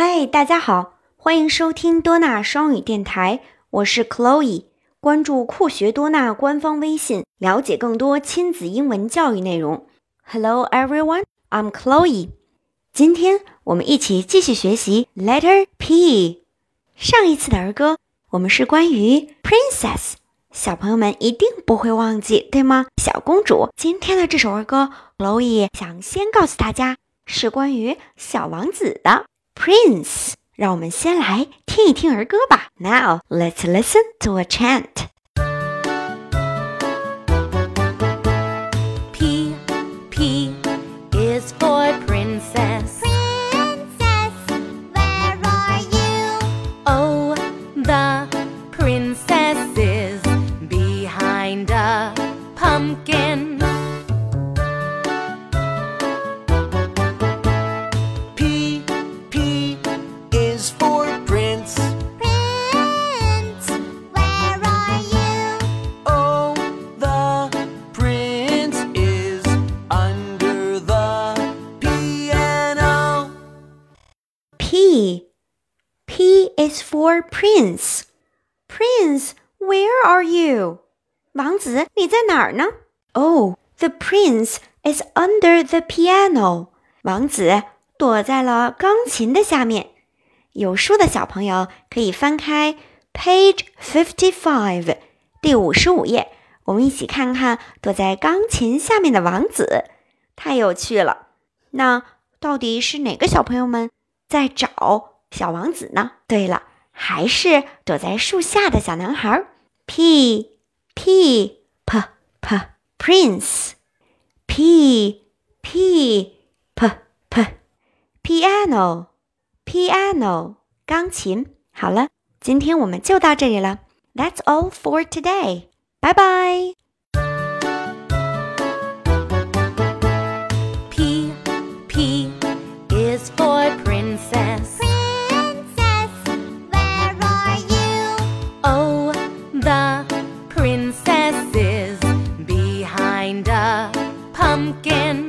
嗨，大家好，欢迎收听多纳双语电台，我是 Chloe。关注酷学多纳官方微信，了解更多亲子英文教育内容。Hello everyone, I'm Chloe。今天我们一起继续学习 Letter P。上一次的儿歌，我们是关于 Princess，小朋友们一定不会忘记，对吗？小公主。今天的这首儿歌，Chloe 想先告诉大家，是关于小王子的 Prince。让我们先来听一听儿歌吧。Now let's listen to a chant. P P is for princess. Princess, where are you? Oh, the princess P. P is for Prince. Prince, where are you? 王子，你在哪儿呢？Oh, the prince is under the piano. 王子躲在了钢琴的下面。有书的小朋友可以翻开 page fifty-five，第五十五页，我们一起看看躲在钢琴下面的王子，太有趣了。那到底是哪个小朋友们在找小王子呢？对了，还是躲在树下的小男孩。P P P P Prince P P P P Piano Piano 钢琴。好了，今天我们就到这里了。That's all for today. Bye bye. man.